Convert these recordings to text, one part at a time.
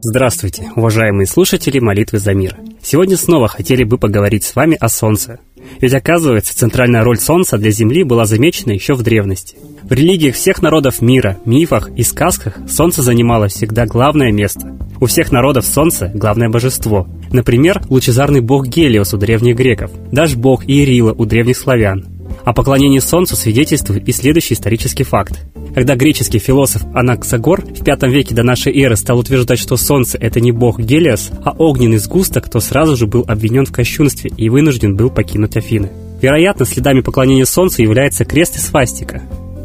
Здравствуйте, уважаемые слушатели молитвы за мир. Сегодня снова хотели бы поговорить с вами о Солнце. Ведь оказывается, центральная роль Солнца для Земли была замечена еще в древности. В религиях всех народов мира, мифах и сказках Солнце занимало всегда главное место. У всех народов Солнце – главное божество. Например, лучезарный бог Гелиос у древних греков, даже бог Иерила у древних славян. О поклонении Солнцу свидетельствует и следующий исторический факт. Когда греческий философ Анаксагор в V веке до нашей эры стал утверждать, что Солнце — это не бог Гелиос, а огненный сгусток, то сразу же был обвинен в кощунстве и вынужден был покинуть Афины. Вероятно, следами поклонения Солнцу является крест и свастика.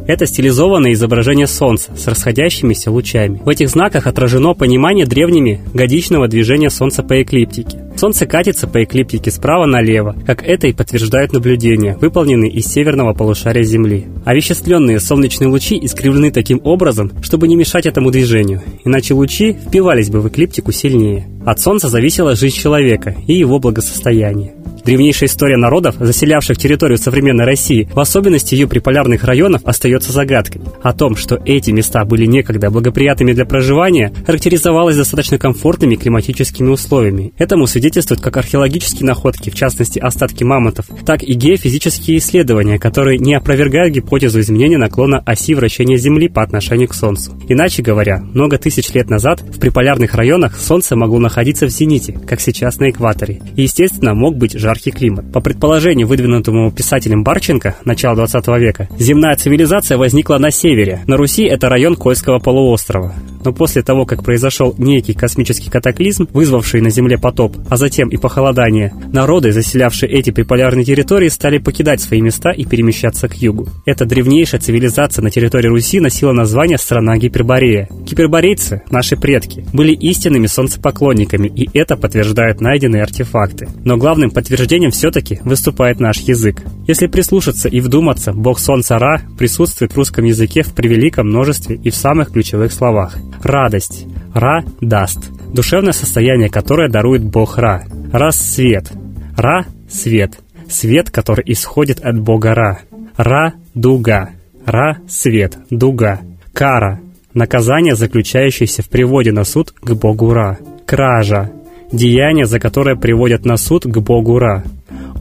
Это стилизованное изображение Солнца с расходящимися лучами. В этих знаках отражено понимание древними годичного движения Солнца по эклиптике. Солнце катится по эклиптике справа налево, как это и подтверждают наблюдения, выполненные из северного полушария Земли. Овеществленные солнечные лучи искривлены таким образом, чтобы не мешать этому движению, иначе лучи впивались бы в эклиптику сильнее. От Солнца зависела жизнь человека и его благосостояние. Древнейшая история народов, заселявших территорию современной России, в особенности ее приполярных районов, остается загадкой. О том, что эти места были некогда благоприятными для проживания, характеризовалось достаточно комфортными климатическими условиями. Этому свидетельствуют как археологические находки, в частности остатки мамонтов, так и геофизические исследования, которые не опровергают гипотезу изменения наклона оси вращения Земли по отношению к Солнцу. Иначе говоря, много тысяч лет назад в приполярных районах Солнце могло находиться в зените, как сейчас на экваторе, и, естественно, мог быть жарким жаркий климат. По предположению, выдвинутому писателем Барченко начала 20 века, земная цивилизация возникла на севере. На Руси это район Кольского полуострова. Но после того, как произошел некий космический катаклизм, вызвавший на Земле потоп, а затем и похолодание, народы, заселявшие эти приполярные территории, стали покидать свои места и перемещаться к югу. Эта древнейшая цивилизация на территории Руси носила название «Страна Гиперборея». Гиперборейцы, наши предки, были истинными солнцепоклонниками, и это подтверждают найденные артефакты. Но главным подтверждением все-таки выступает наш язык. Если прислушаться и вдуматься, бог солнца Ра присутствует в русском языке в превеликом множестве и в самых ключевых словах. Радость. Ра даст. Душевное состояние, которое дарует бог Ра. Рассвет. Ра – свет. Свет, который исходит от бога Ра. Ра – дуга. Ра – свет. Дуга. Кара – наказание, заключающееся в приводе на суд к богу Ра. Кража деяние, за которое приводят на суд к Богу Ра.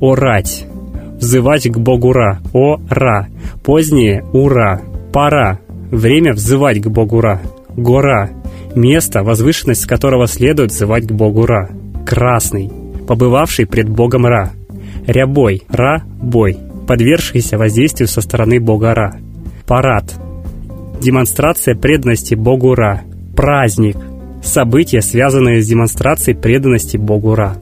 Орать. Взывать к Богу Ра. О-Ра. Позднее Ура. Пора. Время взывать к Богу Ра. Гора. Место, возвышенность которого следует взывать к Богу Ра. Красный. Побывавший пред Богом Ра. Рябой. Ра. Бой. Подвергшийся воздействию со стороны Бога Ра. Парад. Демонстрация преданности Богу Ра. Праздник события, связанные с демонстрацией преданности Богу Ра.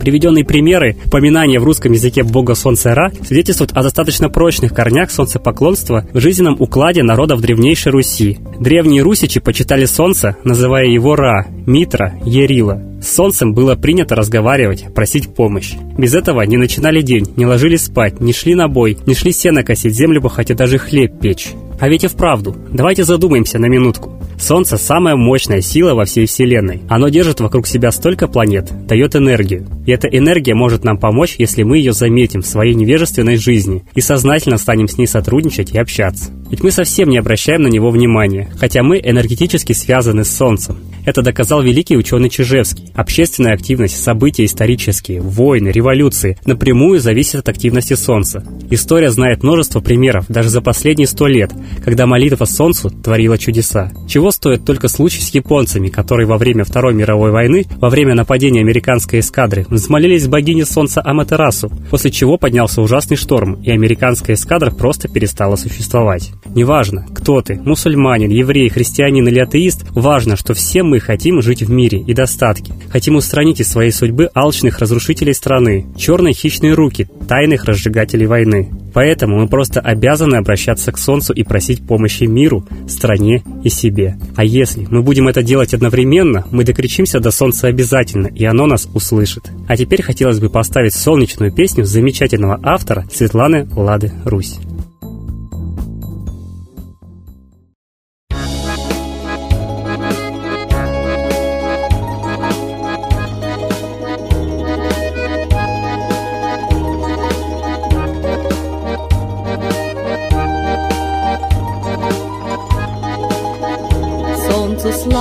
Приведенные примеры упоминания в русском языке бога Солнца Ра свидетельствуют о достаточно прочных корнях солнцепоклонства в жизненном укладе народов древнейшей Руси. Древние русичи почитали Солнце, называя его Ра, Митра, Ерила. С Солнцем было принято разговаривать, просить помощь. Без этого не начинали день, не ложились спать, не шли на бой, не шли сено косить, землю пахать и даже хлеб печь. А ведь и вправду, давайте задумаемся на минутку. Солнце – самая мощная сила во всей Вселенной. Оно держит вокруг себя столько планет, дает энергию. И эта энергия может нам помочь, если мы ее заметим в своей невежественной жизни и сознательно станем с ней сотрудничать и общаться. Ведь мы совсем не обращаем на него внимания, хотя мы энергетически связаны с Солнцем. Это доказал великий ученый Чижевский. Общественная активность, события исторические, войны, революции напрямую зависят от активности Солнца. История знает множество примеров, даже за последние сто лет, когда молитва Солнцу творила чудеса. Чего стоит только случай с японцами, которые во время Второй мировой войны, во время нападения американской эскадры, взмолились богине Солнца Аматерасу, после чего поднялся ужасный шторм, и американская эскадра просто перестала существовать. Неважно, кто ты, мусульманин, еврей, христианин или атеист, важно, что все мы хотим жить в мире и достатке. Хотим устранить из своей судьбы алчных разрушителей страны, черные хищные руки, тайных разжигателей войны. Поэтому мы просто обязаны обращаться к Солнцу и просить помощи миру, стране и себе. А если мы будем это делать одновременно, мы докричимся до Солнца обязательно, и оно нас услышит. А теперь хотелось бы поставить солнечную песню замечательного автора Светланы Лады Русь.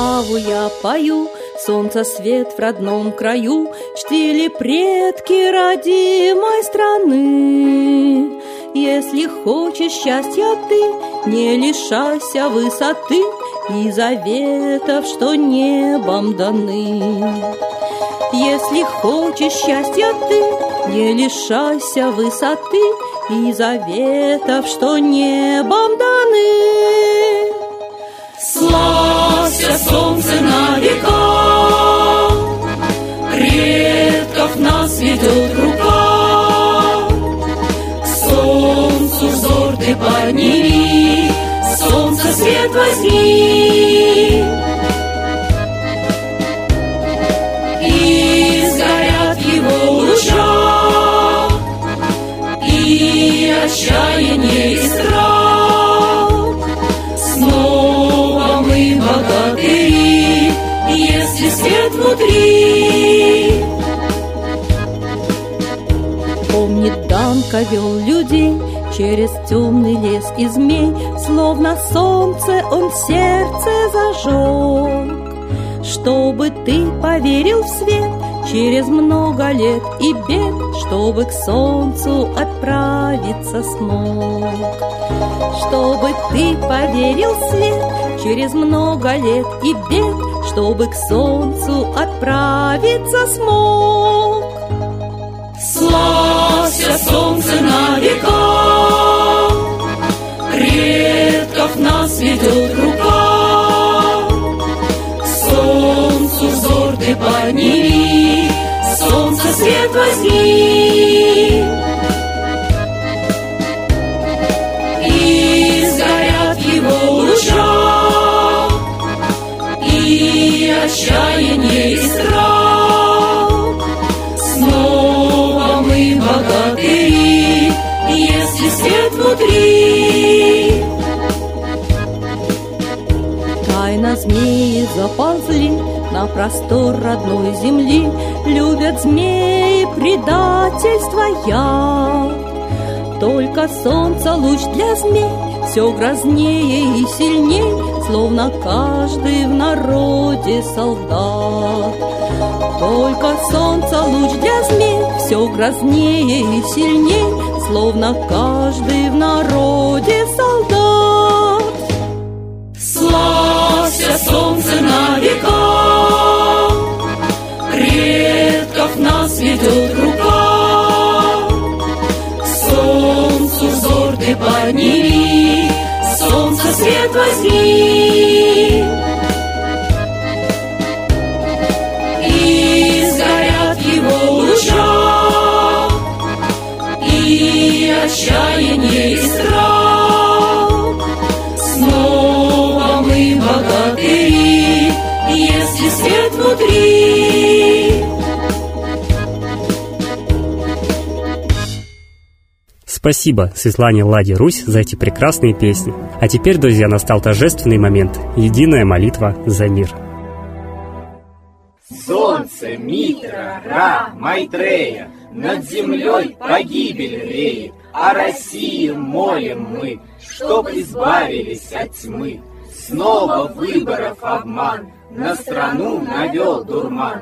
Славу я пою, Солнце свет в родном краю Чтили предки родимой страны. Если хочешь счастья ты, не лишайся высоты И заветов, что небом даны. Если хочешь счастья ты, не лишайся высоты И заветов, что небом даны. Славься, солнце на века, Предков нас ведет рука. К солнцу взор ты подними, Солнце свет возьми. Данка вел людей Через темный лес и змей Словно солнце он сердце зажег. Чтобы ты поверил в свет Через много лет и бед Чтобы к солнцу отправиться смог. Чтобы ты поверил в свет Через много лет и бед Чтобы к солнцу отправиться смог ведет рука. Солнцу взор ты подними, Солнце свет возьми. И сгорят его луча, И отчаяние Тайно змеи заползли на простор родной земли, Любят змеи предательство яд. Только солнце луч для змей все грознее и сильней, Словно каждый в народе солдат. Только солнце луч для змей все грознее и сильней, Словно каждый в народе солдат. Солнце на века, Предков нас ведет рука. Солнцу взор ты подними, Солнце свет возьми. И сгорят его луча, И отчаяние Спасибо Светлане Ладе Русь за эти прекрасные песни. А теперь, друзья, настал торжественный момент. Единая молитва за мир. Солнце, Митра, Ра, Майтрея, Над землей погибель реет, О России молим мы, Чтоб избавились от тьмы. Снова выборов обман, На страну навел дурман.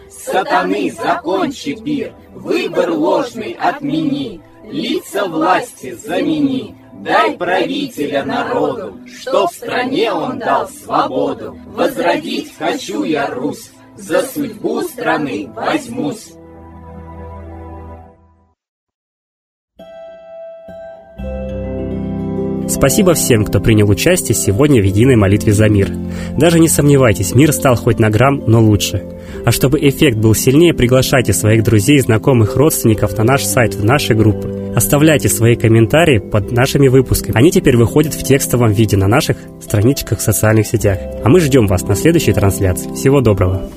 Сатаны, закончи пир, Выбор ложный отмени, Лица власти замени, Дай правителя народу, Что в стране он дал свободу. Возродить хочу я Русь, За судьбу страны возьмусь. Спасибо всем, кто принял участие сегодня в единой молитве за мир. Даже не сомневайтесь, мир стал хоть на грамм, но лучше. А чтобы эффект был сильнее, приглашайте своих друзей, знакомых, родственников на наш сайт, в наши группы. Оставляйте свои комментарии под нашими выпусками. Они теперь выходят в текстовом виде на наших страничках в социальных сетях. А мы ждем вас на следующей трансляции. Всего доброго!